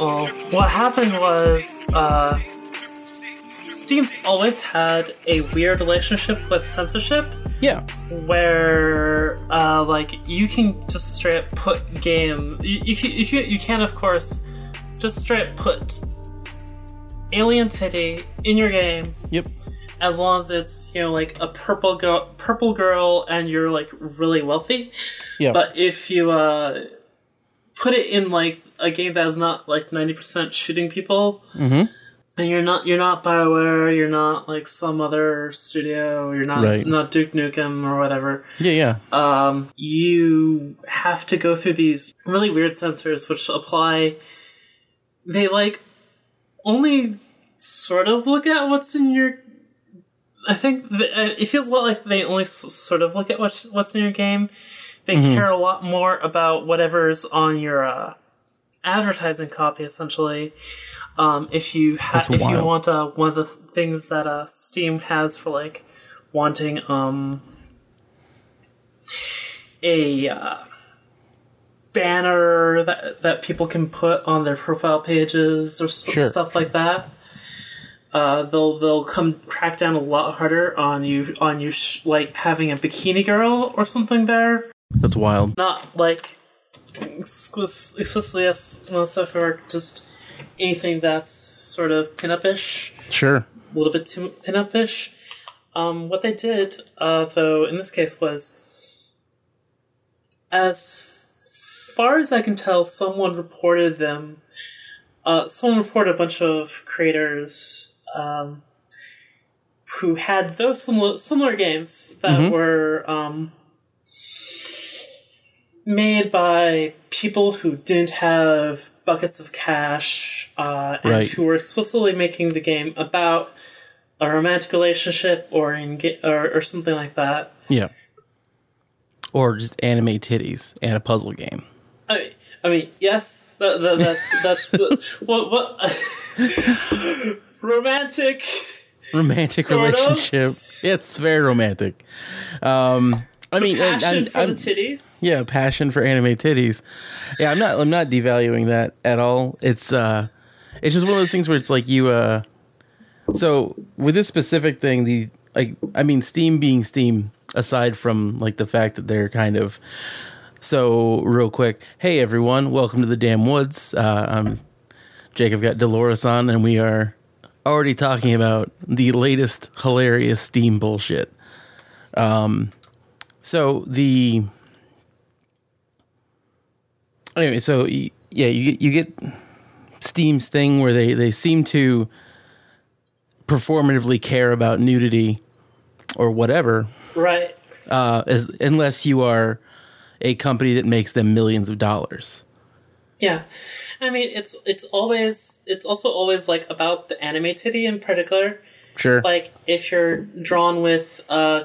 Well, what happened was, uh, Steam's always had a weird relationship with censorship Yeah. where uh, like you can just straight up put game you, you, can- you, can- you can of course just straight up put alien titty in your game Yep. as long as it's you know like a purple girl purple girl and you're like really wealthy Yeah. but if you uh put it in like a game that is not like 90% shooting people Mhm. and you're not you're not bioware you're not like some other studio you're not Right. not duke nukem or whatever yeah. Yeah. um, you have to go through these really weird censors which apply. They like only sort of look at what's in your. I think th- uh, it feels a lot like they only s- sort of look at what's what's in your game. They Mhm. care a lot more about whatever's on your uh, advertising copy, essentially. Um, if you ha- if you want uh, one of the things that uh, Steam has for like wanting um, a uh, banner that that people can put on their profile pages or s- Sure. stuff like that. Uh, they'll they'll come crack down a lot harder on you on you sh- like having a bikini girl or something there. That's wild. Not like explicitly as not stuff or just anything that's sort of pinup-ish Sure. a little bit too pinup-ish. Um, what they did, uh, though, in this case was, as far as I can tell, someone reported them. Uh, someone reported a bunch of creators um, who had those similar, similar games that Mhm. were um, made by people who didn't have buckets of cash uh, and Right. who were explicitly making the game about a romantic relationship or in or, or something like that. Yeah. Or just anime titties and a puzzle game. I, mean, I mean, yes, that, that, that's that's the what what romantic. Romantic Sort of. relationship. It's very romantic. Um, I The mean, and- and- for I'm- the titties. Yeah, passion for anime titties. Yeah, I'm not. I'm not devaluing that at all. It's uh, it's just one of those things where it's like you uh, so with this specific thing, the like, I mean, Steam being Steam, aside from like the fact that they're kind of so real quick. Hey everyone, welcome to the damn woods. Uh, I'm Jacob. Got Dolores on, and we are already talking about the latest hilarious Steam bullshit. Um, so the anyway, so yeah, you get you get Steam's thing where they they seem to performatively care about nudity or whatever, Right. uh, as unless you are a company that makes them millions of dollars. Yeah, I mean it's it's always it's also always like about the anime titty in particular. Sure. Like if you're drawn with uh,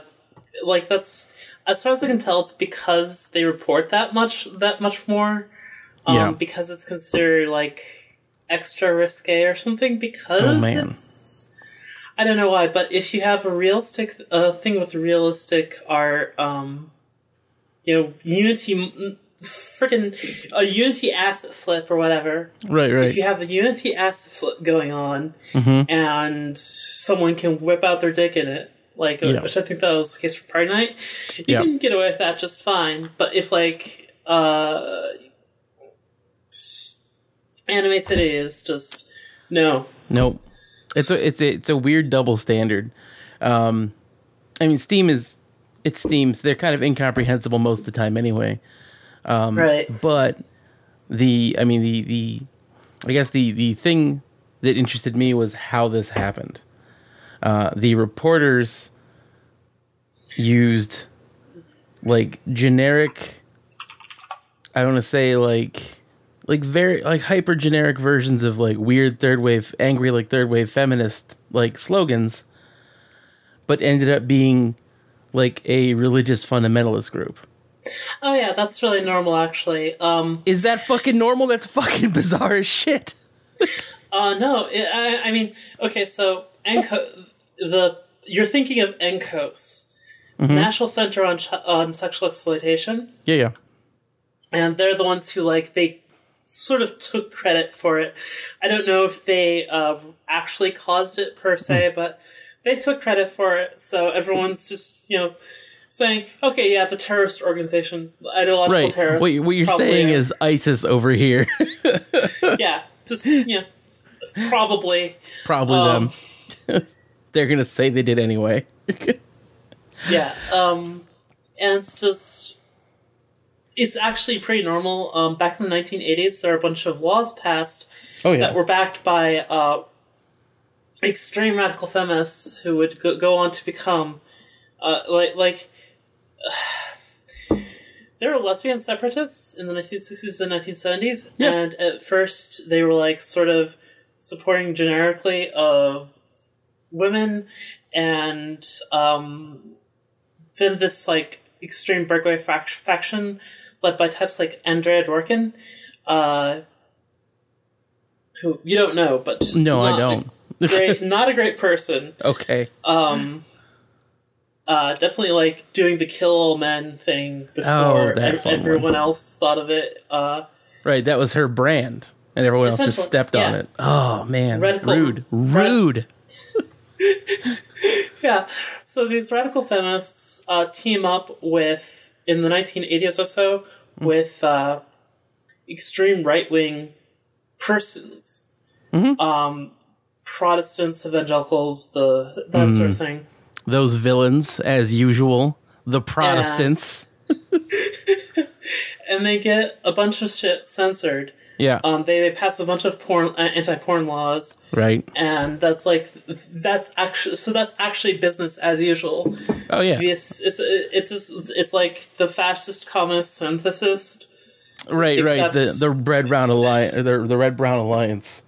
like that's as far as I can tell, it's because they report that much that much more. Um, Yeah. Because it's considered like extra risque or something. Because Oh, it's I don't know why, but if you have a realistic uh, thing with realistic art, um, you know, Unity, freaking a Unity asset flip or whatever. Right, right. If you have a Unity asset flip going on, Mhm. and someone can whip out their dick in it, like Yeah. which I think that was the case for Pride Night, you Yeah. can get away with that just fine. But if like uh, anime today is just no, Nope. It's a it's a it's a weird double standard. Um, I mean, Steam is it's Steam's. They're kind of incomprehensible most of the time, anyway. Um, Right. But the I mean the the I guess the the thing that interested me was how this happened. Uh, the reporters used like generic. I want to say like like very like hyper generic versions of like weird third wave angry like third wave feminist like slogans but ended up being like a religious fundamentalist group Oh yeah, that's really normal actually. Um, is that fucking normal that's fucking bizarre as shit uh, no, I, I mean, okay, so Enco, the you're thinking of NCOS, Mhm. National Center on Ch- on Sexual Exploitation, yeah yeah and they're the ones who like they sort of took credit for it. I don't know if they uh, actually caused it per se, but they took credit for it. So everyone's just you know saying, okay, yeah, the terrorist organization, ideological Right. terrorists. What, what you're saying are- is ISIS over here. yeah, just yeah, probably Probably Um, them. They're gonna say they did anyway. yeah. Um, and it's just. It's actually pretty normal. Um, back in the 1980s, there were a bunch of laws passed Oh yeah. that were backed by uh, extreme radical feminists who would go, go on to become uh, like like there were lesbian separatists in the 1960s and 1970s Yeah. and at first they were like sort of supporting generically of women and um, then this like extreme breakaway fac- faction led by types like Andrea Dworkin uh, who you don't know but no, I don't. great, not a great person okay. um uh definitely like doing the kill all men thing before Oh, fun everyone else thought of it uh Right, that was her brand, and everyone else just stepped on it. Oh man, Radical- rude, rad- rude. yeah so these radical feminists uh team up with in the 1980s or so Hmm. with uh extreme right-wing persons Mm-hmm. um protestants evangelicals the that sort Hmm. of thing Those villains, as usual, the Protestants. and they get a bunch of shit censored Yeah, um they, they pass a bunch of porn uh, anti-porn laws right. and that's like that's actually so that's actually business as usual. Oh yeah, This is it's it's, it's like the fascist communist synthesis, right, right. The the red brown alliance, the the red brown alliance.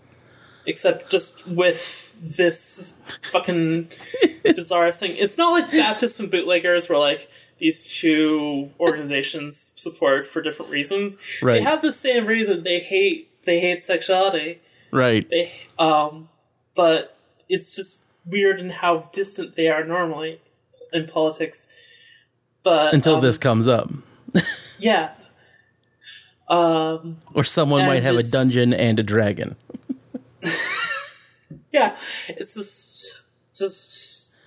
except just with this fucking bizarre thing. It's not like Baptists and bootleggers were like these two organizations support for different reasons. Right. They have the same reason. They hate they hate sexuality. Right. They um, but it's just weird in how distant they are normally in politics. But Until um, this comes up, yeah. Um, or someone might have a dungeon and a dragon. yeah, it's just just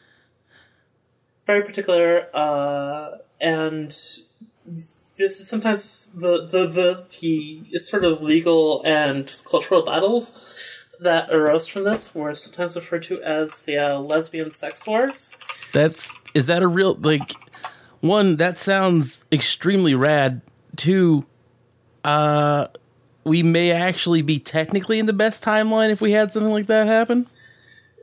very particular, uh, and this is sometimes the the the the sort of legal and cultural battles that arose from this were sometimes referred to as the uh, lesbian sex wars. That's is that a real like one that sounds extremely rad. Two, uh, we may actually be technically in the best timeline if we had something like that happen.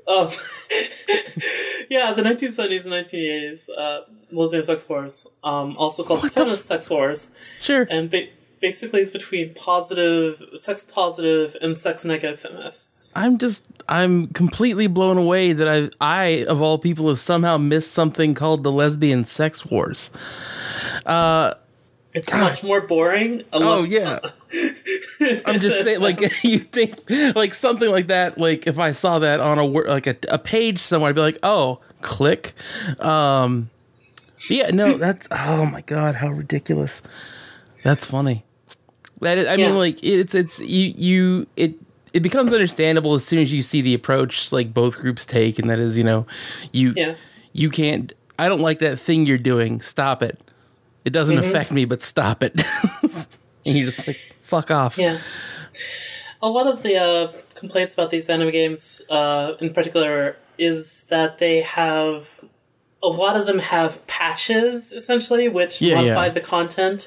Um, yeah, the 1970s and 1980s, uh, lesbian sex wars, um, also called feminist sex wars, Sure. and ba- basically it's between positive, sex positive, and sex negative feminists. I'm just I'm completely blown away that I I of all people have somehow missed something called the lesbian sex wars. It's much more boring. Oh Unless, yeah. I'm just saying like you think like something like that like if I saw that on a like a, a page somewhere I'd be like, "Oh, click." Um yeah, no, that's oh my god, how ridiculous. That's funny. That is, I Yeah. mean like it's it's you you it it becomes understandable as soon as you see the approach like both groups take and that is, you know, you Yeah. you can't I don't like that thing you're doing. Stop it. It doesn't Mm-hmm. affect me, but stop it. and you just like fuck off. Yeah. A lot of the uh, complaints about these anime games, uh, in particular, is that they have. A lot of them have patches, essentially, which Yeah, modify yeah. the content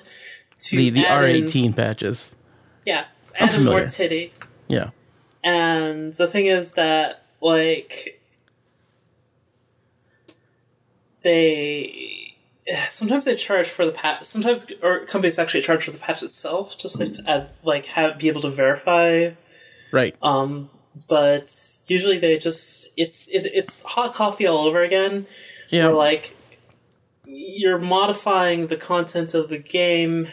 to The the R eighteen patches. yeah, add in more titty. Yeah. And the thing is that, like, they sometimes they charge for the patch. Sometimes or companies actually charge for the patch itself, just like to add, like have be able to verify. Right. Um, but usually they just it's it, it's hot coffee all over again. yeah. Where like you're modifying the content of the game.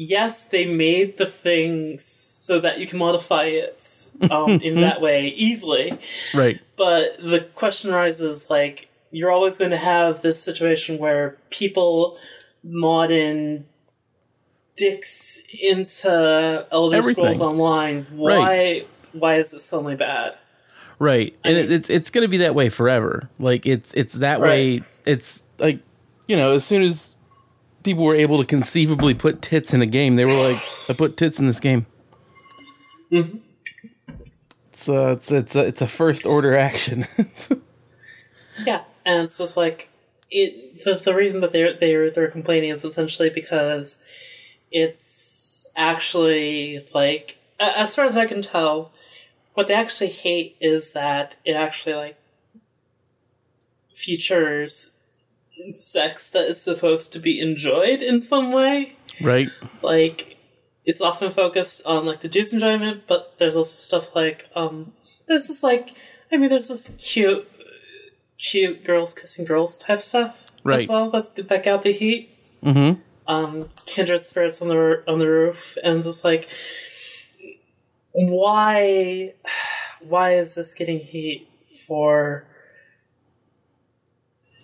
Yes, they made the things so that you can modify it um, in that way easily. right. But the question arises like, you're always going to have this situation where people mod in dicks into Elder Everything. Scrolls Online. Why? Right. Why is it suddenly bad? Right, and mean- it's it's gonna be that way forever. Like it's it's that way. It's like you know, as soon as people were able to conceivably put tits in a game, they were like, "I put tits in this game." It's uh, it's it's a, it's a first order action. Yeah, and it's just like it. The, the reason that they're they're they're complaining is essentially because it's actually like as far as I can tell, what they actually hate is that it actually like features sex that is supposed to be enjoyed in some way. right? Like it's often focused on like the Jews' enjoyment, but there's also stuff like um there's this like I mean there's this cute cute girls kissing girls type stuff Right. as well. That's that got the heat. Mm-hmm. Um, kindred spirits on the on the roof, and just like why why is this getting heat for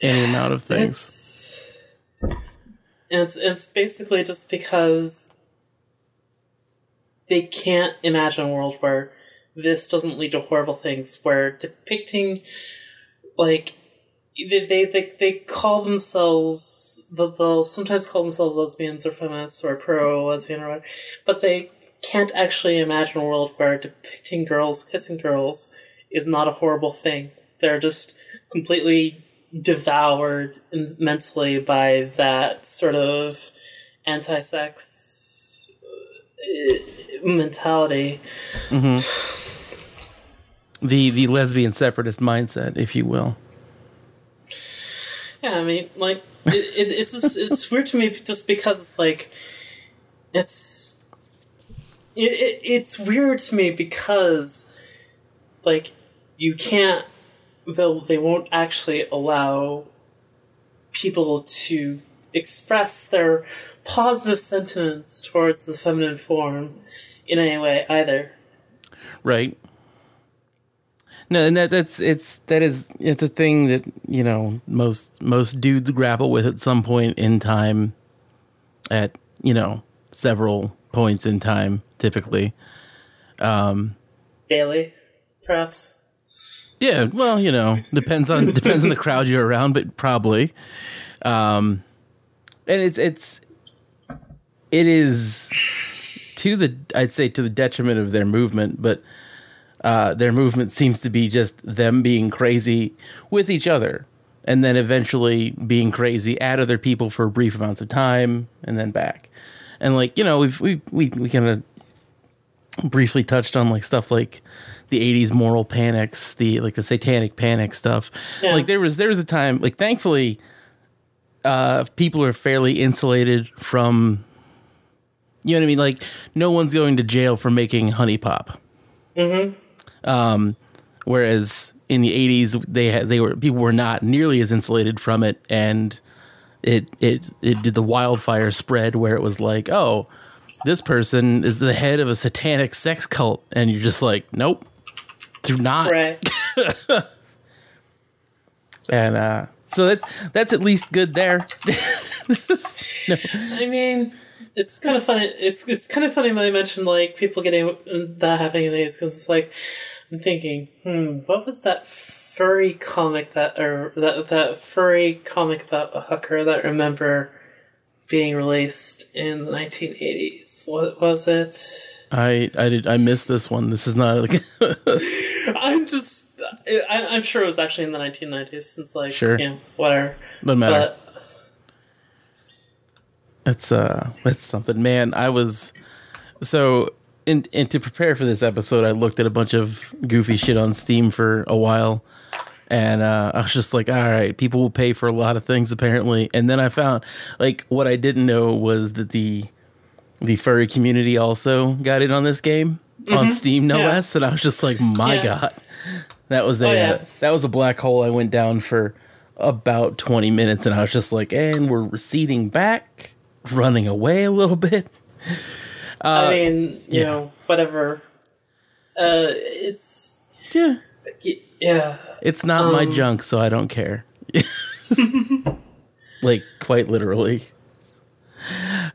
Any amount of things. It's, it's it's basically just because they can't imagine a world where this doesn't lead to horrible things. Where depicting, like, they they they, they call themselves they'll, they'll sometimes call themselves lesbians or feminists or pro lesbian or whatever, but they can't actually imagine a world where depicting girls kissing girls is not a horrible thing. They're just completely devoured mentally by that sort of anti-sex uh, mentality. The the lesbian separatist mindset, if you will. Yeah, I mean, like it, it, it's just, it's weird to me just because it's like it's it, it it's weird to me because like you can't they'll they won't actually allow people to express their positive sentiments towards the feminine form in any way either. Right. No, and that that's it's that is it's a thing that you know most most dudes grapple with at some point in time, at you know several points in time typically. Um, Daily, perhaps. Yeah, well, you know, depends on depends on the crowd you're around, but probably. Um, and it's it's it is to the I'd say to the detriment of their movement, but uh, their movement seems to be just them being crazy with each other, and then eventually being crazy at other people for brief amounts of time, and then back. And like you know, we've we we we kind of briefly touched on like stuff like the 80s moral panics the like the satanic panic stuff Yeah. like there was there was a time like thankfully uh people are fairly insulated from you know what i mean like no one's going to jail for making HuniePop mm-hmm. Um whereas in the 80s they had they were people were not nearly as insulated from it and it it it did the wildfire spread where it was like oh this person is the head of a satanic sex cult and you're just like nope do not Right. and uh so that's that's at least good there I mean, it's kind of funny. It's it's kind of funny when I mentioned like people getting that happening in the because it's like I'm thinking, hmm, what was that furry comic that or that that furry comic about a hooker that I remember being released in the 1980s? What was it? i i did i missed this one this is not like I'm just, I, I'm sure it was actually in the 1990s since like, Sure. yeah, whatever. doesn't matter But That's uh that's something. Man, I was so in and to prepare for this episode, I looked at a bunch of goofy shit on Steam for a while. And uh, I was just like, all right, people will pay for a lot of things apparently. And then I found like what I didn't know was that the the furry community also got in on this game on Steam, no Mm-hmm. Yeah. less. And I was just like, my Yeah. god, that was a Oh, yeah. uh, that was a black hole I went down for about twenty minutes, and I was just like, and we're receding back, running away a little bit. I mean, you Uh, yeah. know, whatever. Uh, it's, Yeah, yeah. it's not my Um, junk, so I don't care. like quite literally.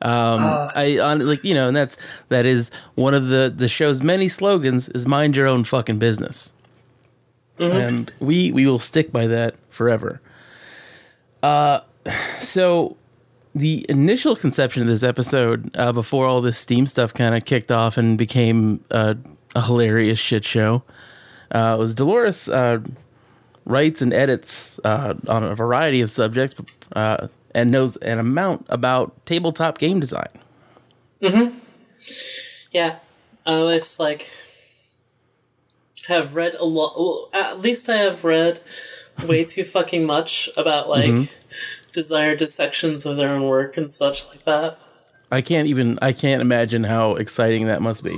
Um, I on like you know, and that's that is one of the the show's many slogans is mind your own fucking business, and we we will stick by that forever. Uh, so the initial conception of this episode, uh, before all this Steam stuff kind of kicked off and became uh, a hilarious shit show, uh, was Dolores uh, writes and edits uh, on a variety of subjects uh, and knows an amount about tabletop game design. Mm-hmm. yeah, I always like have read a lot. Well, at least I have read way too fucking much about like designer dissections of their own work and such like that. I can't even I can't imagine how exciting that must be.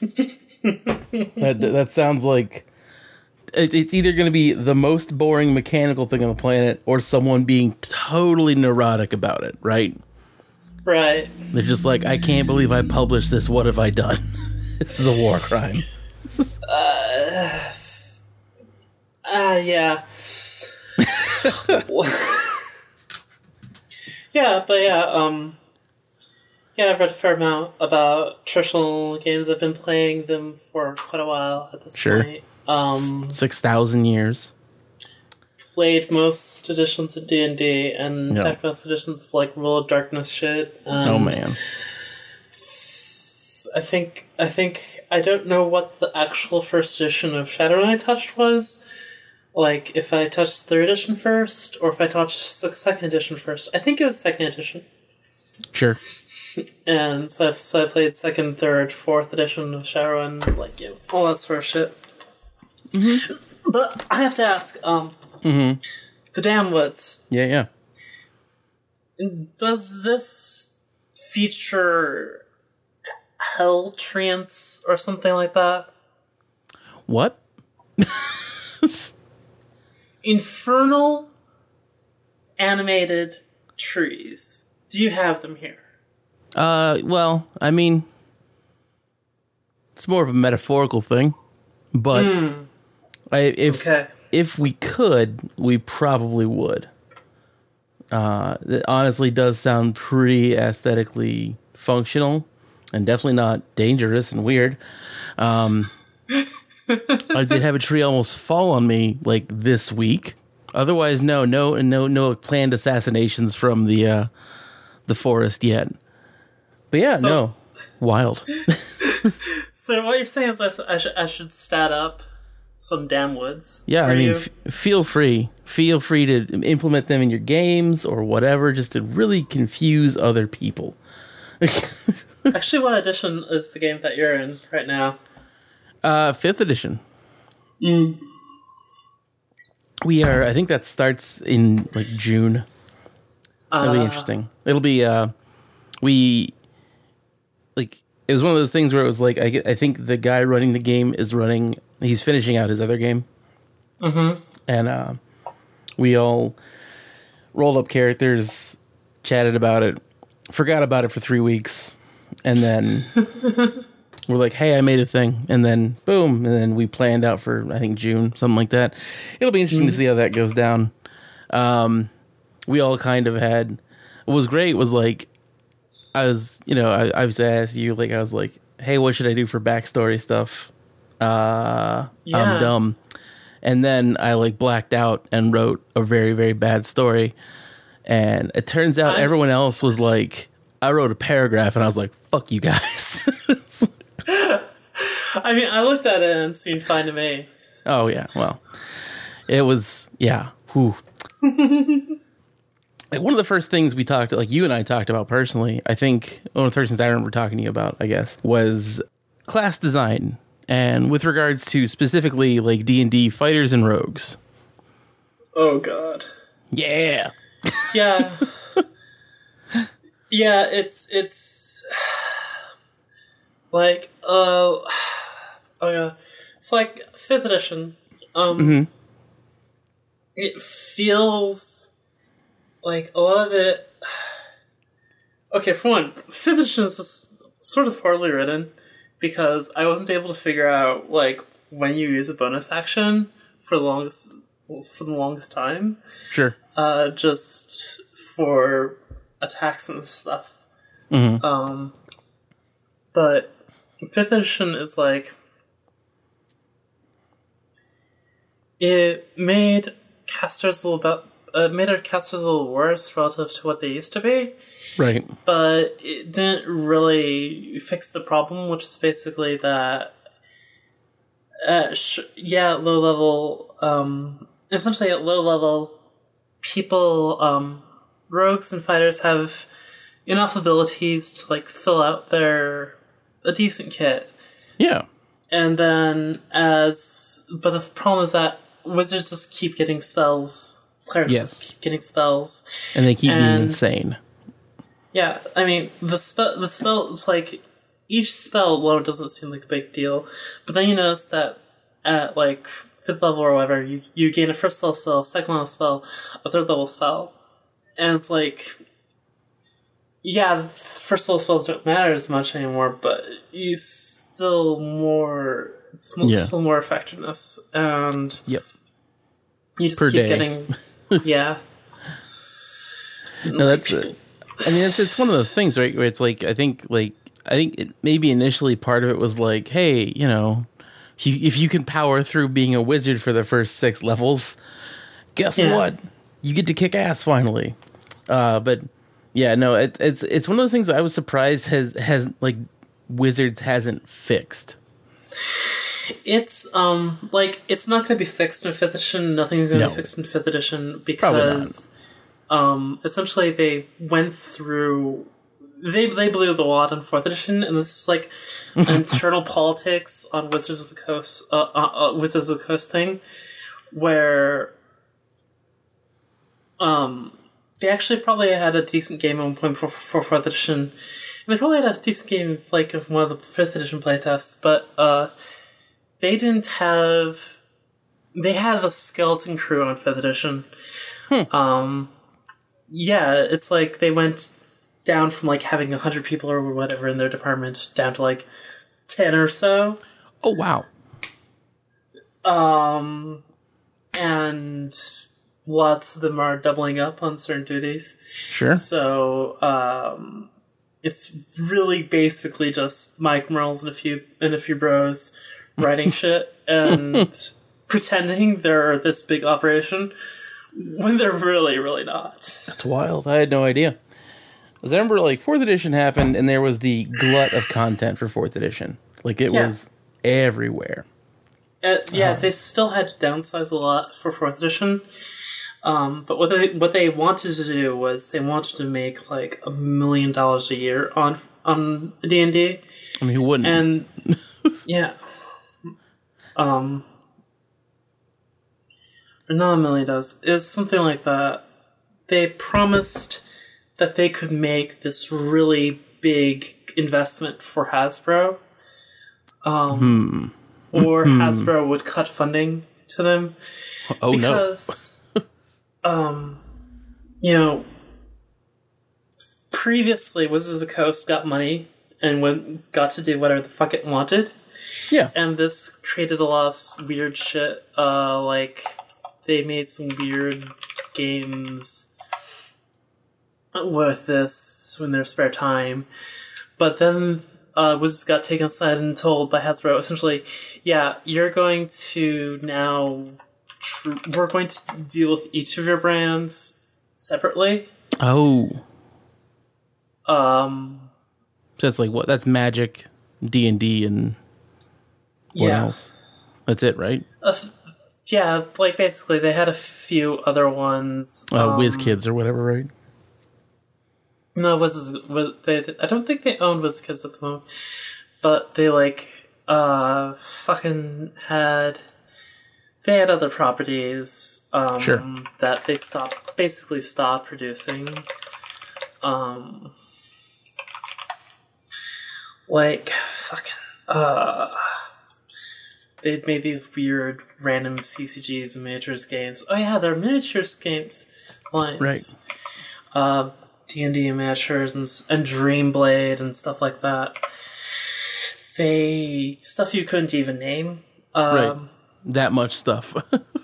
that that sounds like it, it's either going to be the most boring mechanical thing on the planet or someone being totally neurotic about it, right? Right. They're just like, I can't believe I published this. What have I done? this is a war crime. Ah, yeah. yeah, but yeah, um, yeah, I've read a fair amount about traditional games. I've been playing them for quite a while at this Sure. point. Um, Six thousand years. played most editions of D and D, and Yeah. tech most editions of like World of Darkness shit. And Oh man. I think I think I don't know what the actual first edition of Shadowrun I touched was. Like if I touched third edition first, or if I touched second edition first. I think it was second edition. Sure. And so I've, so I played second, third, fourth edition of Shadowrun, like you know, all that sort of shit. But I have to ask, um, the Damn Woods, Yeah, yeah. does this feature Hell Trance or something like that? What? Infernal animated trees. Do you have them here? Uh, well, I mean, it's more of a metaphorical thing, but I, if Okay. if we could, we probably would. Uh, it honestly does sound pretty aesthetically functional, and definitely not dangerous and weird. Um, I did have a tree almost fall on me like this week. Otherwise, no, no, no, no planned assassinations from the uh, the forest yet. But yeah, So- no, wild. So what you're saying is I, I should I should stat up some damn woods. Yeah, I mean, f- feel free, feel free to implement them in your games or whatever, just to really confuse other people. actually, what edition is the game that you're in right now? Uh, fifth edition. We are. I think that starts in like June. It'll be Uh, interesting. It'll be. Uh, we like it was one of those things where it was like I, I think the guy running the game is running. He's finishing out his other game. Mm-hmm. And uh, we all rolled up characters, chatted about it, forgot about it for three weeks, and then we're like, "Hey, I made a thing," and then boom, and then we planned out for I think June, something like that. It'll be interesting to see how that goes down. Um, we all kind of had. What was great was like, I was, you know, I, I was asked you like, I was like, "Hey, what should I do for backstory stuff?" Uh, Yeah. I'm dumb, and then I like blacked out and wrote a very very bad story, and it turns out I- everyone else was like. I wrote a paragraph and I was like, fuck you guys. I mean, I looked at it and it seemed fine to me. Oh yeah, well, it was yeah. Whew. like one of the first things we talked, like you and I talked about personally. I think one of the first things I remember talking to you about, I guess, was class design, and with regards to specifically like D and D fighters and rogues. Oh god. Yeah, Yeah. yeah, it's it's like uh oh yeah. It's like fifth edition. Um it feels like a lot of it Okay, for one, fifth edition is just sort of poorly written because I wasn't able to figure out like when you use a bonus action for the longest for the longest time sure. uh, just for attacks and stuff. Um, but fifth edition is like it made casters a little bit. Uh, made our casters a little worse relative to what they used to be, Right. but it didn't really fix the problem, which is basically that. Uh, sh- yeah, at low level, um, essentially at low level, people, um, rogues and fighters have enough abilities to like fill out their a decent kit. Yeah. And then as but the problem is that wizards just keep getting spells. Clerics Yes. just keep getting spells. And they keep being insane. Yeah, I mean the spell the spell is like each spell alone doesn't seem like a big deal, but then you notice that at like fifth level or whatever, you you gain a first level spell, second level spell, a third level spell, and it's like, yeah, first level spells don't matter as much anymore, but you still more it's Yeah. still more effectiveness, and Yep. you just Per keep day. getting yeah. No, that's. Uh, I mean, it's it's one of those things, right? Where it's like I think like I think it, maybe initially part of it was like, hey, you know, if you, if you can power through being a wizard for the first six levels, guess Yeah. what? You get to kick ass finally. Uh, but yeah, no, it's it's it's one of those things that I was surprised has has like wizards hasn't fixed. It's um like it's not going to be fixed in fifth edition. Nothing's going to No. be fixed in fifth edition because um essentially they went through they they blew the wad on fourth edition, and this is like internal politics on Wizards of the Coast, uh, uh, uh, Wizards of the Coast thing, where um they actually probably had a decent game at one point for, for fourth edition, and they probably had a decent game like of one of the fifth edition playtests, but uh they didn't have they had a skeleton crew on fifth edition. Um yeah it's like they went down from like having 100 people or whatever in their department down to like 10 or so. Oh wow, um and lots of them are doubling up on certain duties sure. so um it's really basically just Mike Mearls and a few and a few bros writing shit and pretending they're this big operation when they're really, really not. That's wild. I had no idea. 'Cause I remember like fourth edition happened, and there was the glut of content for fourth edition. Like it Yeah. was everywhere. Uh, yeah, they still had to downsize a lot for fourth edition. Um, but what they what they wanted to do was they wanted to make like a million dollars a year on on D and D, I mean, who wouldn't? and yeah, um, not a million dollars. It's something like that. They promised that they could make this really big investment for Hasbro, um, or Hasbro would cut funding to them. Oh no, because, um, you know, previously Wizards of the Coast got money and went got to do whatever the fuck it wanted, yeah, and this created a lot of weird shit. Uh, like they made some weird games with this in their spare time, but then. Uh, Wizards got taken aside and told by Hasbro essentially, yeah, you're going to now tr- we're going to deal with each of your brands separately. oh, Um, so that's like what? That's Magic, D and D, and what yeah, else? That's it, right? F- yeah. Like basically, they had a few other ones. Uh, um, Whiz Kids or whatever, right? No, was was they? I don't think they owned WizKids at the moment, but they like uh fucking had. They had other properties um, Sure. that they stopped, basically stopped producing. Um, like fucking uh, they'd made these weird random CCGs and miniatures games. Oh yeah, they're miniatures games lines. Right. Um, D and D miniatures and and Dreamblade and stuff like that. They stuff you couldn't even name. Um, Right. That much stuff.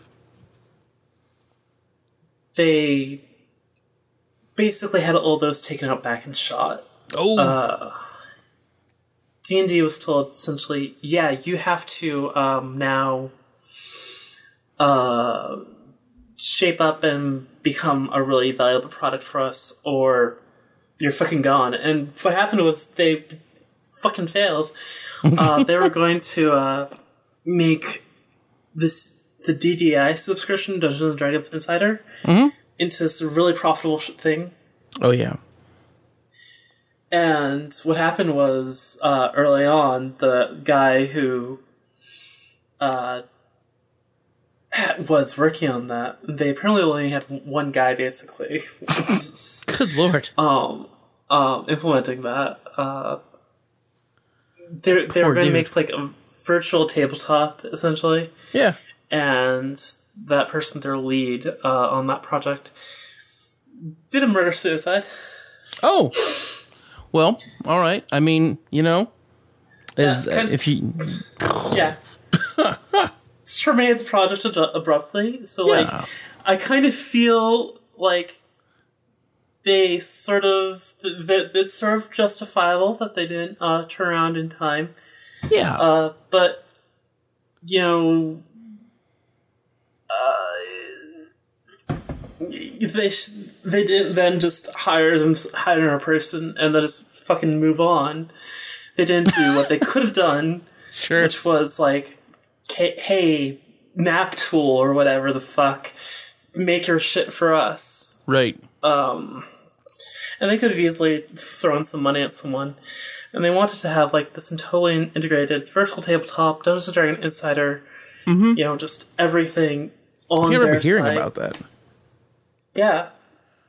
They basically had all those taken out back and shot. Oh, D and D was told essentially, yeah, you have to um, now uh, shape up and become a really valuable product for us, or you're fucking gone. And what happened was they fucking failed. Uh, they were going to uh, make this the DDI subscription, Dungeons and Dragons Insider, into this really profitable sh- thing. oh yeah. And what happened was uh, early on, the guy who uh, was working on that, they apparently only had one guy basically Good lord. um, um, implementing that. Uh, they're they Poor were going to dude. make like a virtual tabletop essentially, Yeah. and that person, their lead uh, on that project, did a murder suicide. Oh. Well, all right. I mean, you know, as Yeah, kind- if you Yeah. Terminated the project ad- abruptly. So, like, I kind of feel like they sort of that it's sort of justifiable that they didn't uh, turn around in time. Yeah. Uh, but you know, uh, they sh- they didn't then just hire them hire a person and then just fucking move on. They didn't do what they could have done sure. which was like, "Hey- hey, map tool or whatever the fuck, make your shit for us. right. Um, And they could have easily thrown some money at someone. And they wanted to have like this totally integrated virtual tabletop, Dungeons and Dragons Insider, you know, just everything on I their remember hearing site. about that. Yeah,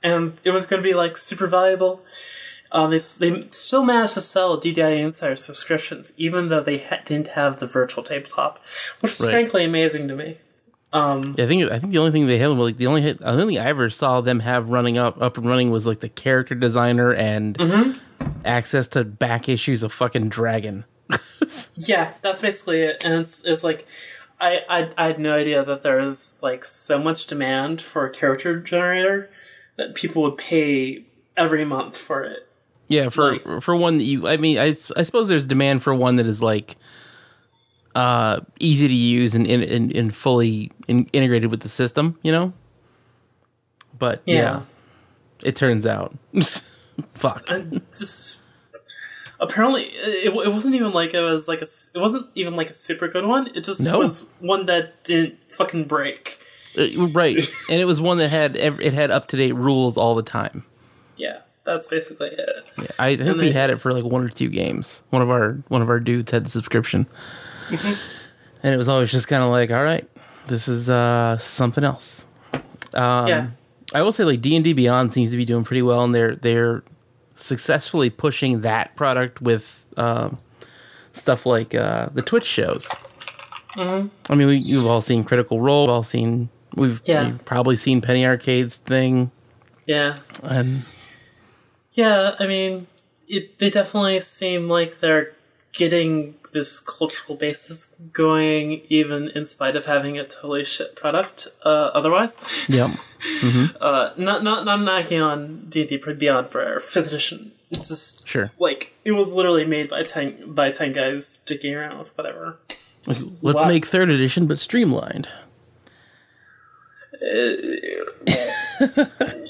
and it was going to be like super valuable. Um, they, they still managed to sell DDI Insider subscriptions, even though they ha- didn't have the virtual tabletop, which is Right. frankly amazing to me. Yeah, I think I think the only thing they had like the only hit, the only thing I ever saw them have running up up and running was like the character designer and Mm-hmm. access to back issues of fucking Dragon. Yeah, that's basically it. And it's, it's like, I, I, I had no idea that there is like so much demand for a character generator that people would pay every month for it. Yeah, for Like- for one that you, I mean, I, I suppose there's demand for one that is like uh easy to use and and, and, fully in, integrated with the system, you know. But yeah, Yeah. it turns out, fuck. Just apparently, it, it wasn't even like it was like a, it wasn't even like a super good one. It just No. was one that didn't fucking break. Uh, right, and it was one that had it had up to date rules all the time. Yeah, that's basically it. I think And we they- had it for like one or two games. One of our one of our dudes had the subscription, Mm-hmm. and it was always just kind of like, all right, this is uh something else. Um, yeah. I will say like D and D Beyond seems to be doing pretty well, and they're they're successfully pushing that product with um, stuff like uh, the Twitch shows. Mm-hmm. I mean, we, you've all seen Critical Role. We've all seen. We've, Yeah. we've probably seen Penny Arcade's thing, Yeah. and Yeah, I mean, it, they definitely seem like they're getting this cultural basis going, even in spite of having a totally shit product. Uh, otherwise, yep, uh, not not not knocking on D and D Beyond for fifth edition. It's just sure. like it was literally made by ten by ten guys dicking around with whatever. Let's Wow. make third edition, but streamlined.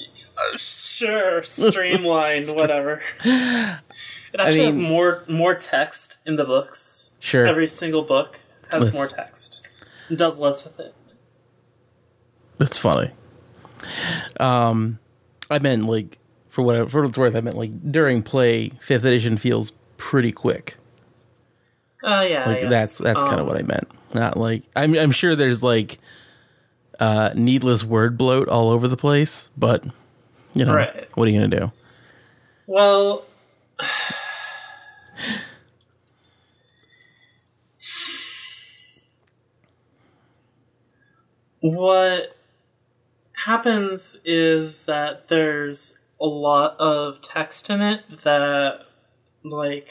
Sure, streamlined, whatever. It actually has mean- more more text in the books. Sure. Every single book has more text. It does less with it. That's funny. Um, I meant like for what for what it's worth. I meant like during play, fifth edition feels pretty quick. Oh yeah, Like I that's that's kind of Um, what I meant. Not like I'm I'm sure there's like uh needless word bloat all over the place, but you know Right. what are you gonna do? Well, what happens is that there's a lot of text in it that, like,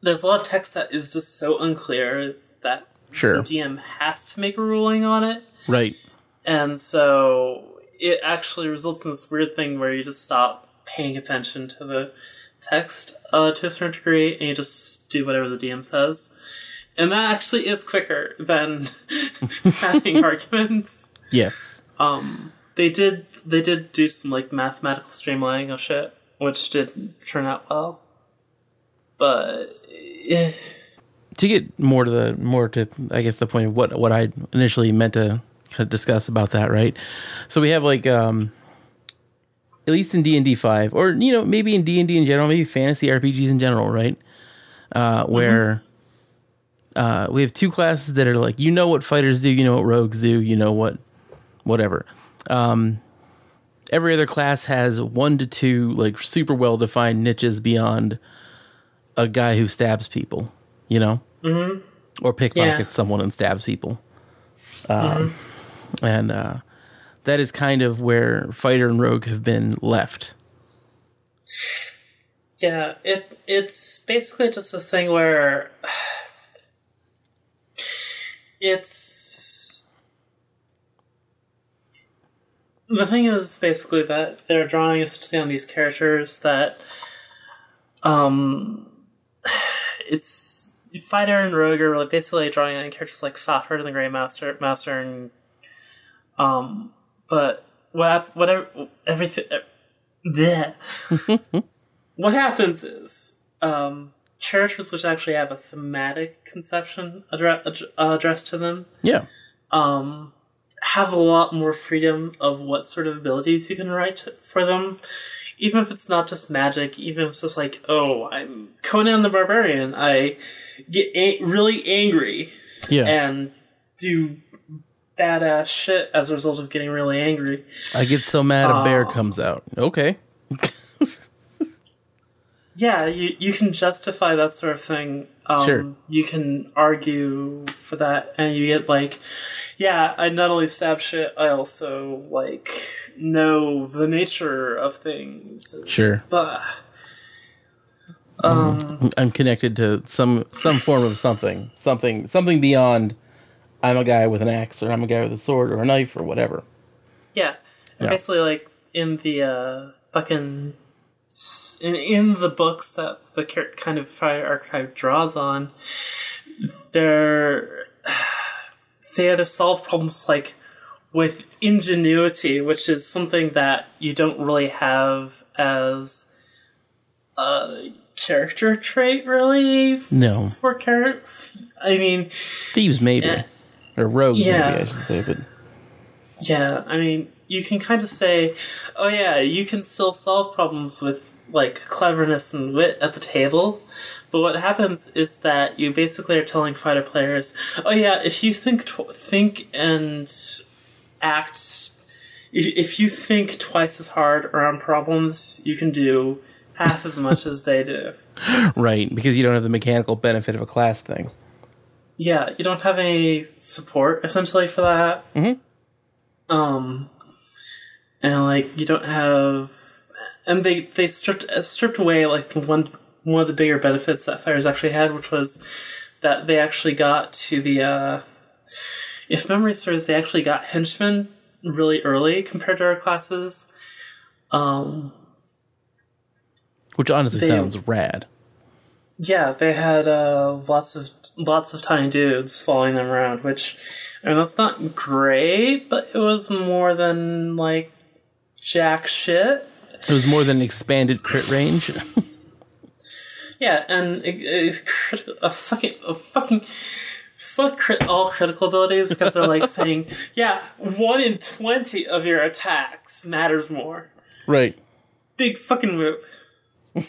there's a lot of text that is just so unclear that Sure, the DM has to make a ruling on it. right? And so it actually results in this weird thing where you just stop paying attention to the text uh, to a certain degree, and you just do whatever the DM says. And that actually is quicker than having arguments. Yes. Um, they did they did do some like mathematical streamlining of shit, which did turn out well. But eh, To get more to the more to I guess the point of what what I initially meant to kind of discuss about that, right? So we have like um at least in D and D five, or you know maybe in D and D in general, maybe fantasy RPGs in general, right? Uh, where uh, we have two classes that are like you know what fighters do, you know what rogues do, you know what whatever. Um, every other class has one to two like super well defined niches beyond a guy who stabs people, you know, mm-hmm. or pickpockets Yeah. someone and stabs people. Um, And uh, that is kind of where fighter and rogue have been left. yeah, it it's basically just this thing where it's the thing is basically that they're drawing us on these characters that um it's fighter and rogue are like basically drawing on characters like Fafhrd and the Gray Mouser Master and um but what whatever everything bleh. what happens is um characters which actually have a thematic conception addre- ad- uh, addressed to them Yeah. um, have a lot more freedom of what sort of abilities you can write for them. Even if it's not just magic, even if it's just like, oh, I'm Conan the Barbarian, I get a- really angry Yeah. and do badass shit as a result of getting really angry. I get so mad a bear Oh. comes out. Okay. Yeah, you, you can justify that sort of thing. Um, Sure. You can argue for that, and you get like, yeah, I not only stab shit, I also like know the nature of things. Sure. But Um, I'm connected to some some form of something, something something beyond. I'm a guy with an axe, or I'm a guy with a sword or a knife or whatever. yeah, Yeah. basically, like in the uh, fucking in in the books that the kind of fighter archetype draws on, they're they either solve problems like with ingenuity, which is something that you don't really have as a character trait, really. No. For character, I mean, Thieves maybe, Yeah. Or rogues Yeah. maybe I should say, but yeah, I mean, you can kind of say, oh yeah, you can still solve problems with like cleverness and wit at the table. But what happens is that you basically are telling fighter players, oh yeah, if you think tw- think and act, if, if you think twice as hard around problems, you can do half as much as they do. right because you don't have the mechanical benefit of a class thing. Yeah, you don't have any support essentially for that. Mhm. Um, and like you don't have, and they they stripped uh, stripped away like the one one of the bigger benefits that fighters actually had, which was that they actually got to the uh, if memory serves, they actually got henchmen really early compared to our classes. Um, Which honestly They- sounds rad. Yeah, they had uh, lots of lots of tiny dudes following them around, which I mean that's not great, but it was more than like jack shit. It was more than an expanded crit range. Yeah, and it, it's crit- a fucking a fucking fuck crit all critical abilities because they're like saying, yeah, one in twenty of your attacks matters more. right. Big fucking move.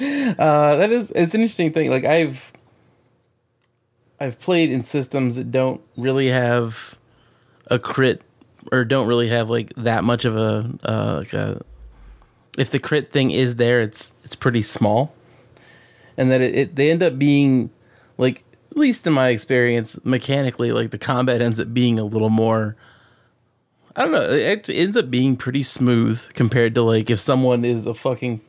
Uh, that is it's an interesting thing. Like I've I've played in systems that don't really have a crit or don't really have like that much of a uh, like a if the crit thing is there, it's it's pretty small, and that it, it they end up being like at least in my experience mechanically like the combat ends up being a little more. I don't know. It ends up being pretty smooth compared to like if someone is a fucking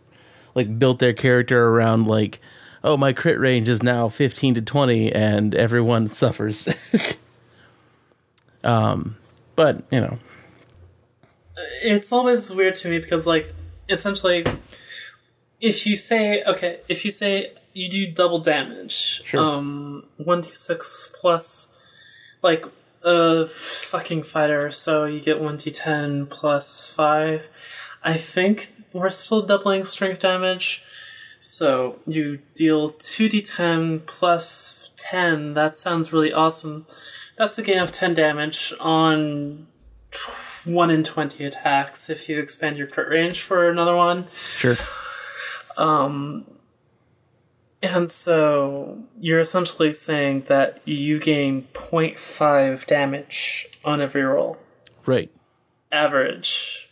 like built their character around like oh my crit range is now 15 to 20 and everyone suffers um but you know it's always weird to me because like essentially, if you say okay, if you say you do double damage, Sure. um, one d six plus, like a fucking fighter, so you get one d ten plus five. I think we're still doubling strength damage. So you deal 2d10 plus 10. That sounds really awesome. That's a gain of 10 damage on 1 in 20 attacks if you expand your crit range for another one. Sure. Um, And so you're essentially saying that you gain 0.5 damage on every roll. Right. Average.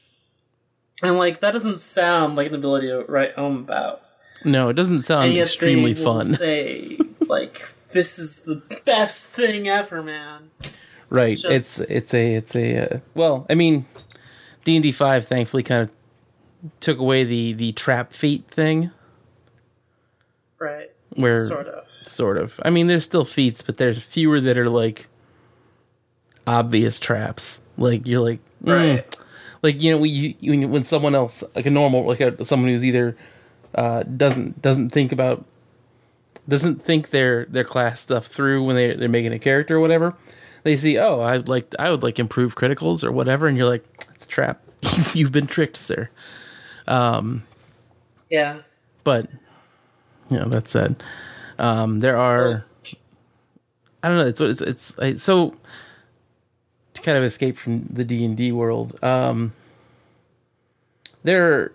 And like, that doesn't sound like an ability to write home about. No, it doesn't sound extremely fun. say like this is the best thing ever, man. right. just- It's it's a it's a uh, well, I mean, D and D five thankfully kind of took away the the trap feat thing. Right. Where sort of. sort of. I mean, there's still feats, but there's fewer that are like obvious traps. Like you're like, mm. Right. like you know, when you when someone else, like a normal, like a, someone who's either uh, doesn't doesn't think about doesn't think their their class stuff through when they they're making a character or whatever. They see, oh, I'd like I would like improve criticals or whatever, and you're like, it's a trap. You've been tricked, sir. Um, Yeah. But you know that said, um, there are I don't know. It's it's it's, it's so to kind of escape from the D and D world. Um, there.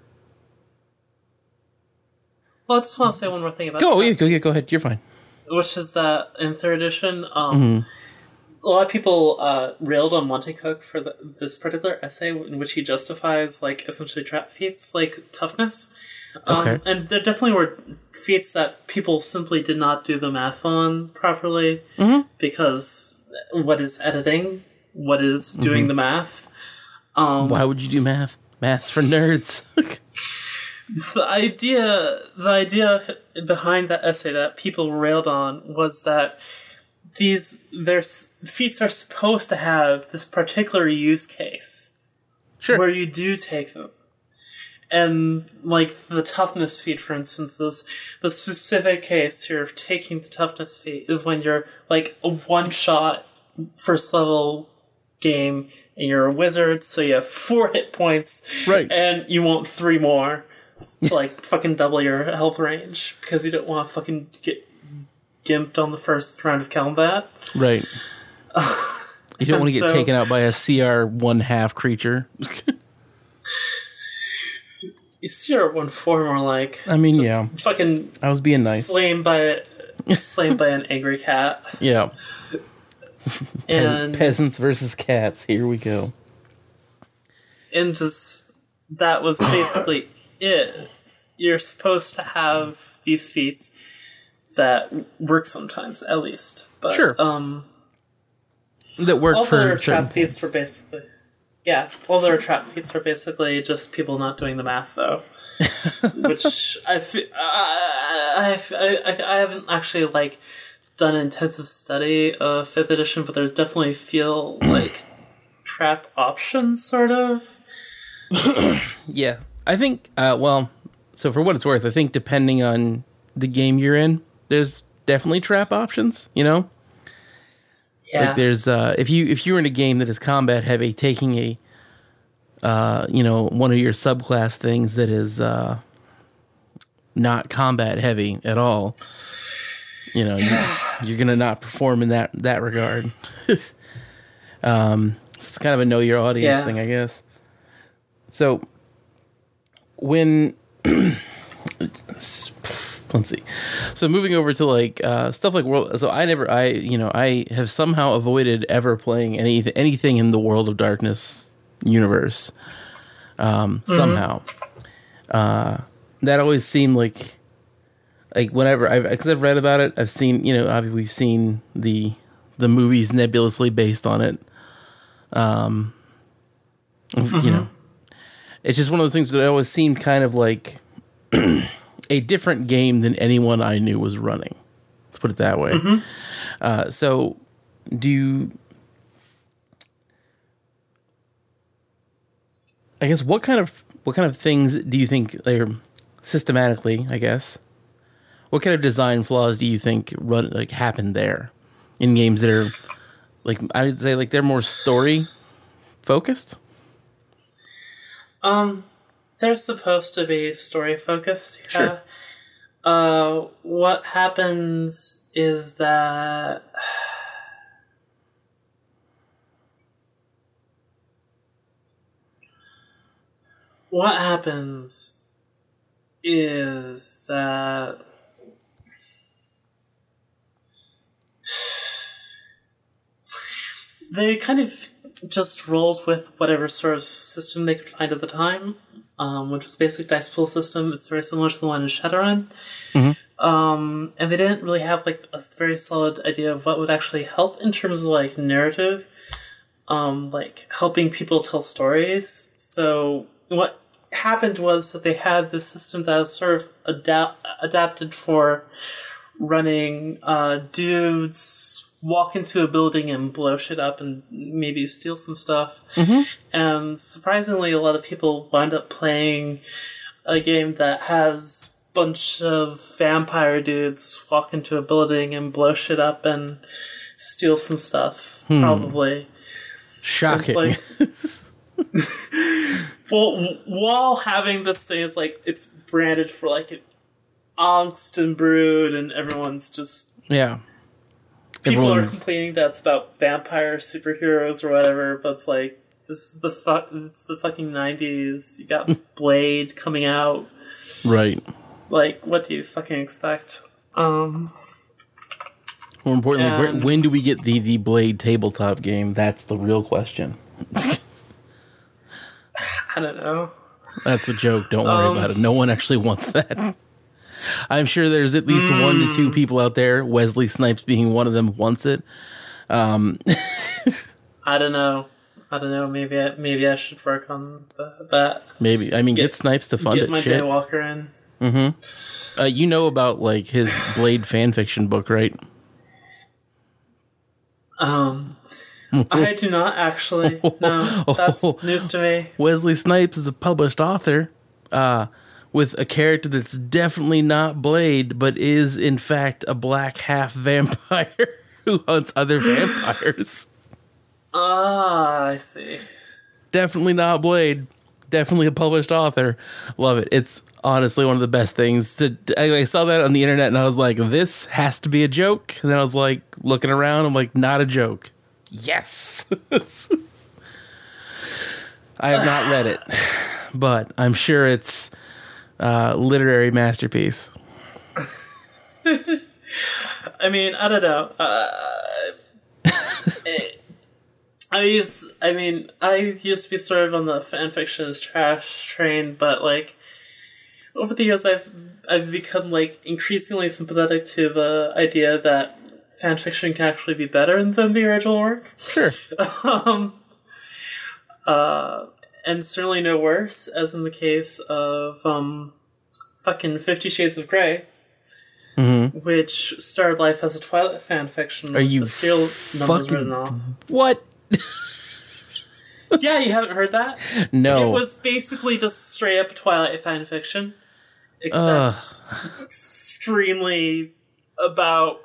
Well, I just want to say one more thing about Go, yeah, go, yeah, go ahead. You're fine. which is that in third edition, um, Mm-hmm. a lot of people uh, railed on Monte Cook for the, this particular essay in which he justifies like essentially trap feats like toughness. Um, Okay. And there definitely were feats that people simply did not do the math on properly Mm-hmm. because what is editing? What is Mm-hmm. doing the math? Um, Why would you do math? Math's for nerds. the idea the idea behind that essay that people railed on was that these their feats are supposed to have this particular use case sure. where you do take them and like the toughness feat for instance this the specific case here of taking the toughness feat is when you're like a one shot first level game and you're a wizard so you have four hit points Right. and you want three more to like fucking double your health range because you don't want to fucking get gimped on the first round of combat right. You don't want to get so- taken out by a CR one half creature. your one four more like I mean, yeah. fucking I was being nice. slain by slain by an angry cat Yeah. and Peasants versus cats. Here we go. and just that was basically it. You're supposed to have these feats that work sometimes at least but Sure. um That work all for their trap feats were basically yeah all their trap feats were basically just people not doing the math though which I, fe- I, I, I, I haven't actually like done intensive study of fifth edition but there's definitely feel like trap options sort of. Yeah, I think. Uh, well, so for what it's worth, I think depending on the game you're in, there's definitely trap options. You know, yeah like there's uh, if you if you're in a game that is combat heavy, taking a uh, you know one of your subclass things that is uh, not combat heavy at all, you know, you, you're gonna not perform in that that regard. um, it's kind of a know your audience Yeah. thing, I guess. So when let's see. So moving over to like uh, stuff like world. So I never, I you know, I have somehow avoided ever playing any anything in the World of Darkness universe. Um, Somehow, uh, that always seemed like like whenever I've because I've read about it, I've seen you know obviously we've seen the the movies nebulously based on it. Um, you know, it's just one of those things that always seemed kind of like a different game than anyone I knew was running. Let's put it that way. Uh, so, do you? I guess what kind of what kind of things do you think like systematically, I guess? What kind of design flaws do you think run like happen there in games that are like I would say like they're more story focused? Um, they're supposed to be story focused. Yeah. Sure. Uh, what happens is that what happens is that they kind of just rolled with whatever sort of system they could find at the time, um, which was basic dice pool system. It's very similar to the one in Shadowrun. Um, and they didn't really have like a very solid idea of what would actually help in terms of like narrative, um, like helping people tell stories. So what happened was that they had this system that was sort of adapt adapted for running uh, dudes walk into a building and blow shit up and maybe steal some stuff. Mm-hmm. And surprisingly, a lot of people wind up playing a game that has bunch of vampire dudes walk into a building and blow shit up and steal some stuff. Hmm. Probably. Shocking. like- Well, while having this thing is like it's branded for like an angst and brood, and everyone's just yeah. People are complaining that it's about vampire superheroes or whatever, but it's like this is the fuck. It's the fucking nineties. You got Blade coming out. right. Like, what do you fucking expect? Um, More importantly, where, when do we get the the Blade tabletop game? That's the real question. I don't know. That's a joke. Don't worry Um, about it. No one actually wants that. I'm sure there's at least one to Hmm. two people out there, Wesley Snipes being one of them, wants it. I don't know. I don't know. Maybe I, maybe I should work on the, that. Maybe. I mean, get, Get- Snipes to fund Get it. my Shit. Daywalker in. Uh, you know about like his Blade fan fiction book, right? Um, I do not actually. No, that's news to me. Wesley Snipes is a published author uh, with a character that's definitely not Blade, but is in fact a black half vampire who hunts other vampires. Ah, I see. definitely not Blade. Definitely a published author. Love it. It's honestly one of the best things. To, I, I saw that on the internet and I was like, this has to be a joke. And then I was like, looking around, I'm like, not a joke. Yes. I have not read it, but I'm sure it's a literary masterpiece. I mean, I don't know. Uh, it- I used, I mean, I used to be sort of on the fan fiction is trash train, but like over the years, I've I've become like increasingly sympathetic to the idea that fan fiction can actually be better than the original work. Sure. um, uh, and certainly no worse, as in the case of um, fucking Fifty Shades of Grey, which started life as a Twilight fan fiction. Are with you the serial numbers written off? What? yeah, you haven't heard that? No. It was basically just straight up Twilight fan fiction, except extremely about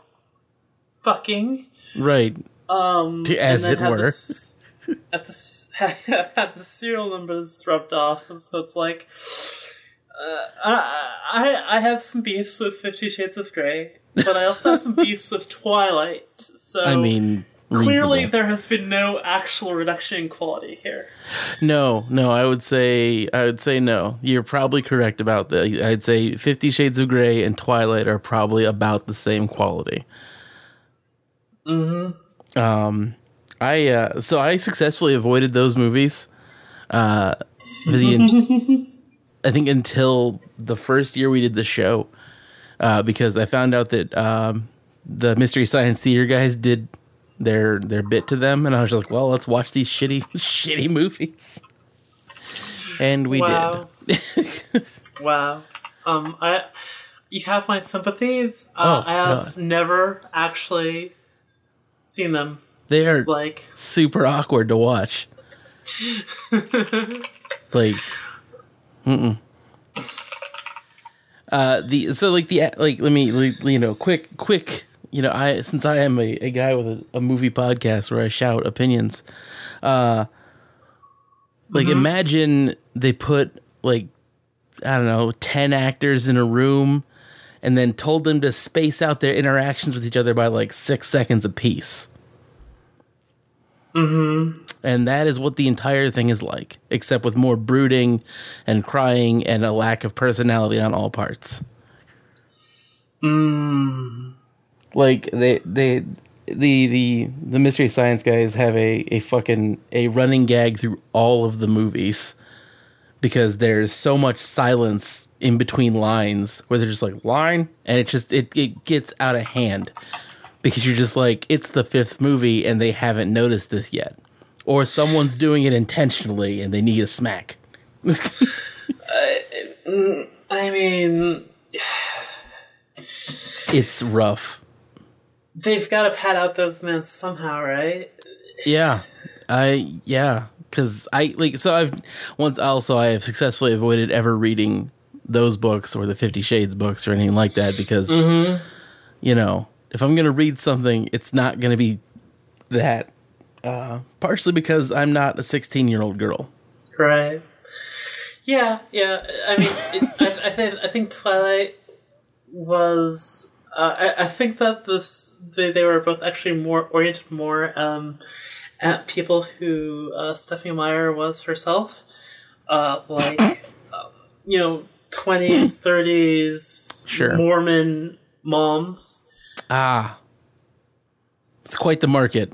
fucking. right. Um, As it were. this- at the had the serial numbers rubbed off, and so it's like uh, I I I have some beefs with Fifty Shades of Grey, but I also have some beefs with Twilight. So I mean, clearly reasonable. there has been no actual reduction in quality here. No, no, I would say I would say no. You're probably correct about that. I'd say 50 Shades of Grey and Twilight are probably about the same quality. Mhm. Um I uh so I successfully avoided those movies uh the I think until the first year we did the show uh because I found out that um the Mystery Science Theater guys did their their bit to them and I was like, well, let's watch these shitty shitty movies. And we wow. wow. Um, I, you have my sympathies. Uh, Oh, I have never actually seen them. Did. They are Like, super awkward to watch. like Uh, the so like the like let me like, you know quick quick you know I since I am a, a guy with a, a movie podcast where I shout opinions, uh, like imagine they put like I don't know ten actors in a room, and then told them to space out their interactions with each other by like six seconds apiece. Mm-hmm. And that is what the entire thing is like, except with more brooding and crying and a lack of personality on all parts. Like they they the the the mystery science guys have a a fucking a running gag through all of the movies because there's so much silence in between lines where they're just like line and it just it, it gets out of hand because you're just like it's the fifth movie and they haven't noticed this yet. Or someone's doing it intentionally and they need a smack. I mean, it's rough. they've got to pad out those minutes somehow, right? yeah. I yeah. Because i like so i've once also i have successfully avoided ever reading those books or the 50 shades books or anything like that because mm-hmm. you know if i'm gonna read something it's not gonna be that uh partially because i'm not a 16 year old girl Right. Yeah, yeah. I mean, it, I, I think I think Twilight was. Uh, I, I think that this they, they were both actually more oriented more um, at people who uh, Stephenie Meyer was herself, uh, like um, you know twenties, thirties, Sure. Mormon moms. Ah it's quite the market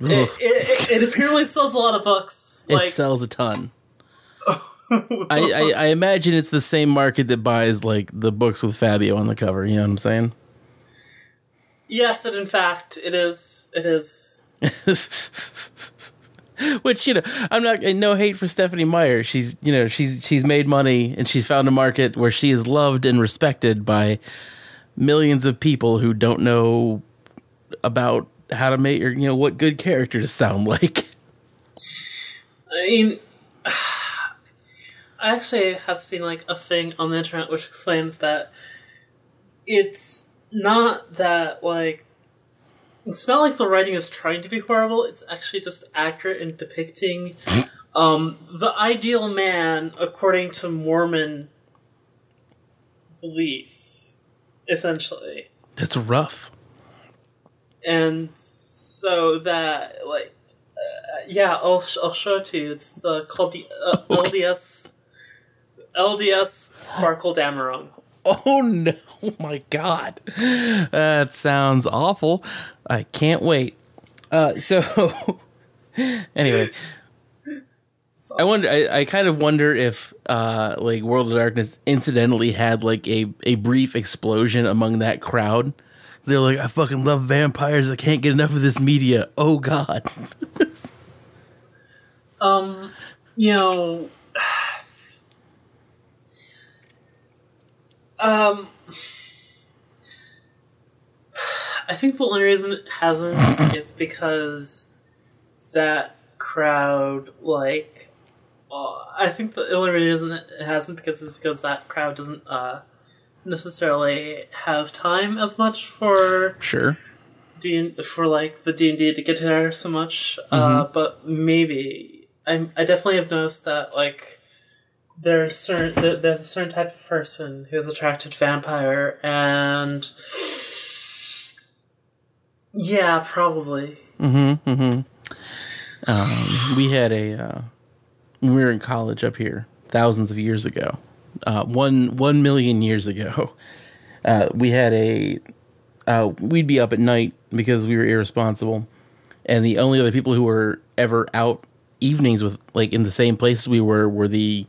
It, it, it, apparently sells a lot of books. it Like sells a ton I, I, I imagine it's the same market that buys like the books with Fabio on the cover. You know what I'm saying? yes, and in fact, it is. It is. Which you know, I'm not no hate for Stephenie Meyer. She's you know she's she's made money and she's found a market where she is loved and respected by millions of people who don't know about how to make or you know what good characters sound like. I mean, I actually have seen like a thing on the internet which explains that it's not that like it's not like the writing is trying to be horrible. It's actually just accurate in depicting um, the ideal man according to Mormon beliefs, essentially. That's rough. and so that like uh, yeah I'll, sh- I'll show it to you it's the called the uh, LDS LDS Sparkle Dameron Oh no! Oh my god, that sounds awful. I can't wait. Uh, so anyway, I wonder. I, I kind of wonder if uh, like World of Darkness incidentally had like a a brief explosion among that crowd. They're like, I fucking love vampires. I can't get enough of this media. Oh god. um you know um I think the only reason it hasn't is because that crowd like uh, I think the only reason it hasn't because is because that crowd doesn't uh, necessarily have time as much for Sure. D for like the D and D to get there so much. Uh, but maybe I I definitely have noticed that like there's certain there- there's a certain type of person who's attracted to vampire and yeah probably we had a uh, when we were in college up here thousands of years ago uh, one one million years ago uh, we had a uh, we'd be up at night because we were irresponsible. And the only other people who were ever out evenings with like in the same places we were were the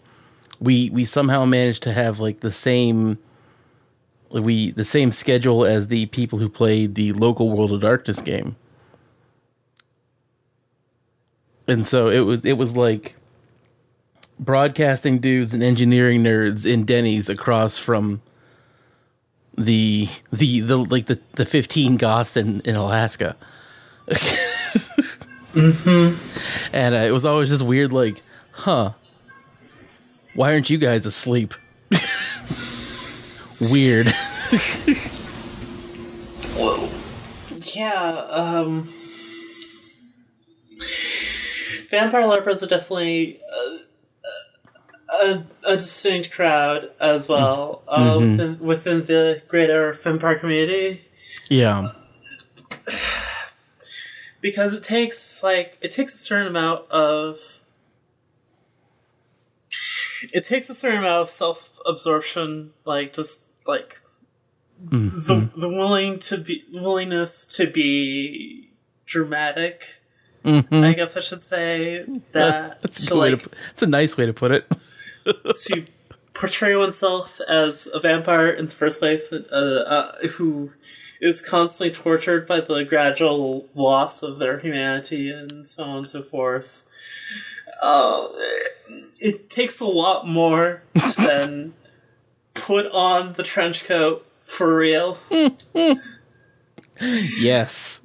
we we somehow managed to have like the same we the same schedule as the people who played the local World of Darkness game. And so it was it was like broadcasting dudes and engineering nerds in Denny's across from the the the like the the 15 goths in in Alaska. Mhm. And uh, it was always just weird like, huh. Why aren't you guys asleep? Weird. Whoa. Yeah, um. Vampire Larpers are definitely a, a, a distinct crowd as well uh, mm-hmm. within, within the greater Vampire community Yeah. because it takes like it takes a certain amount of it takes a certain amount of self absorption, like just like the mm-hmm. the willing to be willingness to be dramatic. Mm-hmm. I guess I should say that That's a, to good like to, that's a nice way to put it. to portray oneself as a vampire in the first place, uh, uh, who is constantly tortured by the gradual loss of their humanity and so on and so forth. Uh, it takes a lot more than put on the trench coat for real Yes.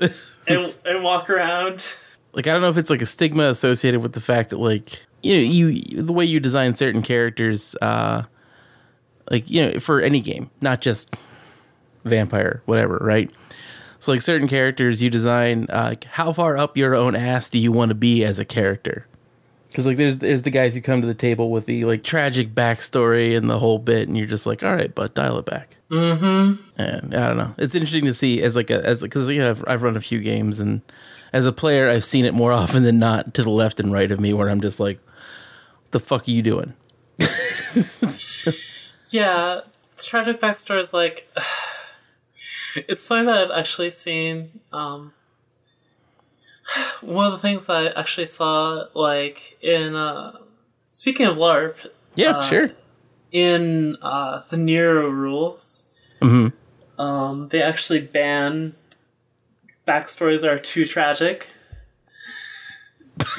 and, and walk around. like I don't know if it's like a stigma associated with the fact that like you know you the way you design certain characters uh like you know for any game not just vampire whatever right so like certain characters you design uh, like how far up your own ass do you want to be as a character because like there's there's the guys who come to the table with the like tragic backstory and the whole bit and you're just like all right but dial it back Mm-hmm. and I don't know. It's interesting to see as like a as because you know I've, I've run a few games and as a player I've seen it more often than not to the left and right of me where I'm just like, "What the fuck are you doing?" Yeah, tragic backstory is like. it's funny that I've actually seen. Um, one of the things I actually saw, like in uh, speaking of LARP, Yeah, Uh, sure. in uh, the Nero rules, Mm-hmm. um, they actually ban backstories that are too tragic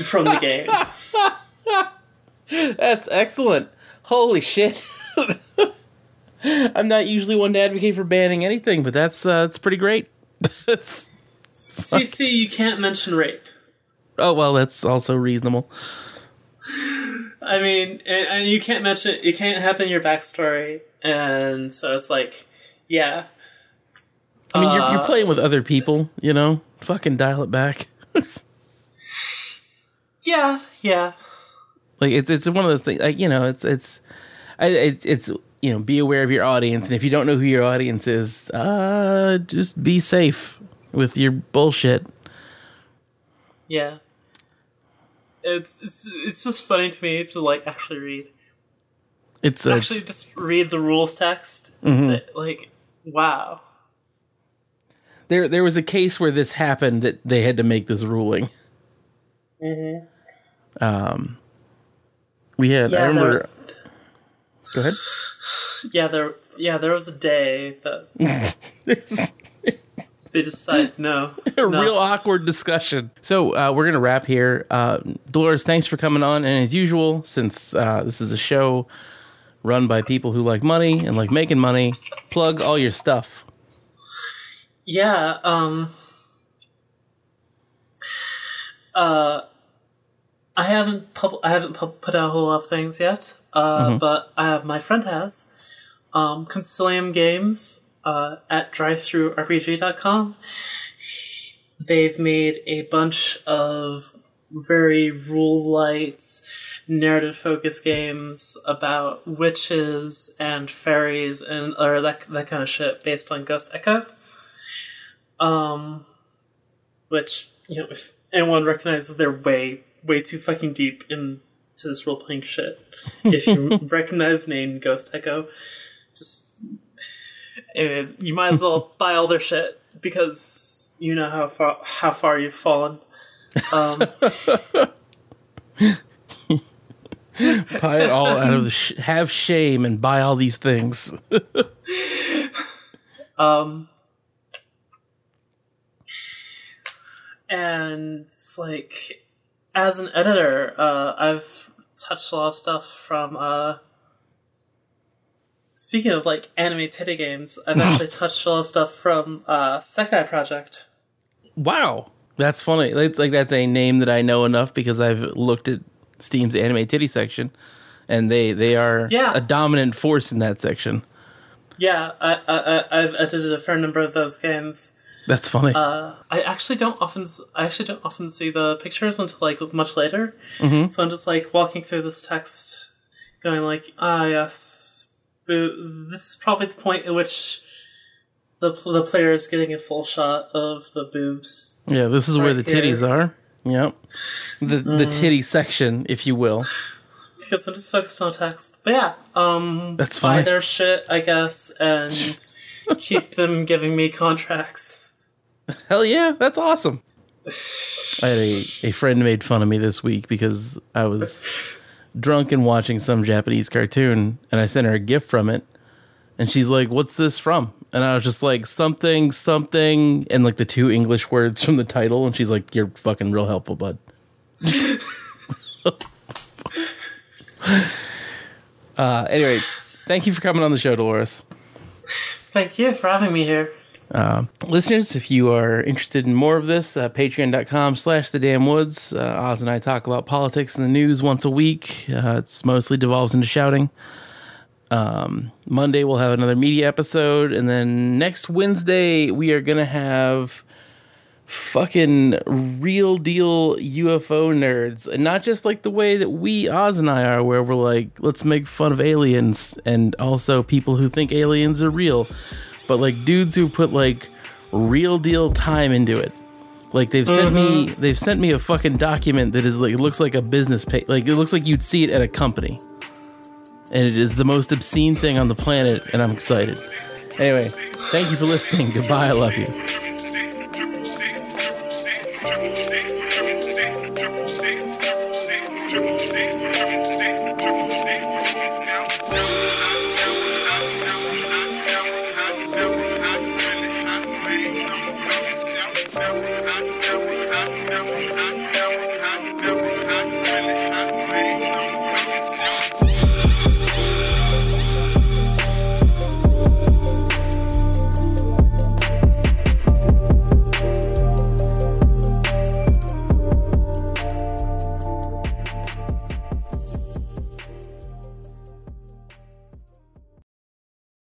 from the game. That's excellent. Holy shit. I'm not usually one to advocate for banning anything, but that's uh, that's pretty great. that's CC, you can't mention rape. oh well, that's also reasonable. I mean, and, and you can't mention it can't have in your backstory, and so it's like, yeah, I mean, you're, Uh, you're playing with other people, you know. Fucking dial it back. yeah, yeah, like it's it's one of those things like you know it's it's I, it's it's you know be aware of your audience. And if you don't know who your audience is uh just be safe with your bullshit. Yeah. It's it's it's just funny to me to like actually read, it's uh, actually just read the rules text and say like, wow, there there was a case where this happened that they had to make this ruling. Mm-hmm. um we had i Yeah, remember go ahead yeah, there, yeah, there was a day that they decided no, a no. real awkward discussion. So uh, we're gonna wrap here. Uh, Dolores, thanks for coming on. And as usual, since uh, this is a show run by people who like money and like making money, plug all your stuff. Yeah, um uh I haven't pub- I haven't pub- put out a whole lot of things yet, uh, but uh, my friend has. Um, Concilium Games uh, at drivethrurpg.com. They've made a bunch of very rules light, narrative focused games about witches and fairies and or that that kind of shit based on Ghost Echo. Um, which you know, if anyone recognizes they're way way too fucking deep into this role playing shit. If you recognize name Ghost Echo, just anyways, you might as well buy all their shit because you know how far how far you've fallen. Um, Buy it all out of the sh- have shame and buy all these things. Um, and like, as an editor, uh, I've touched a lot of stuff from. Uh, speaking of like anime titty games, I've actually touched a lot of stuff from uh, Sekai Project. Wow, that's funny. Like, like that's a name that I know enough because I've looked at Steam's anime titty section, and they they are Yeah. a dominant force in that section. Yeah, I, I, I've edited a fair number of those games. That's funny. Uh, I actually don't often, I actually don't often see the pictures until like much later. Mm-hmm. So I'm just like walking through this text, going like, ah, yes, boo- this is probably the point at which the the player is getting a full shot of the boobs. yeah, this is where the right here. titties are. Yep. The the Mm. titty section, if you will. Because I'm just focused on text. But yeah, um, That's buy their shit, I guess, and keep them giving me contracts. Hell yeah, that's awesome. I had a, a friend made fun of me this week because I was drunk and watching some Japanese cartoon and I sent her a gift from it. And she's like, What's this from? And I was just like, Something, something, and like the two English words from the title. And she's like, You're fucking real helpful, bud. uh, anyway, thank you for coming on the show, Dolores. Thank you for having me here. Listeners if you are interested in more of this uh, patreon.com slash the damn woods. Uh, oz and i talk about politics and the news once a week. Uh, it's mostly devolves into shouting. Um, monday we'll have another media episode. And then next wednesday we are gonna have fucking real deal ufo nerds. And not just like the way that we oz and i are where we're like let's make fun of aliens and also people who think aliens are real but like dudes who put like real deal time into it. Like they've sent me mm-hmm. they've sent me a fucking document that is like it looks like a business page like it looks like you'd see it at a company. And it is the most obscene thing on the planet and I'm excited. Anyway, thank you for listening. Goodbye. I love you.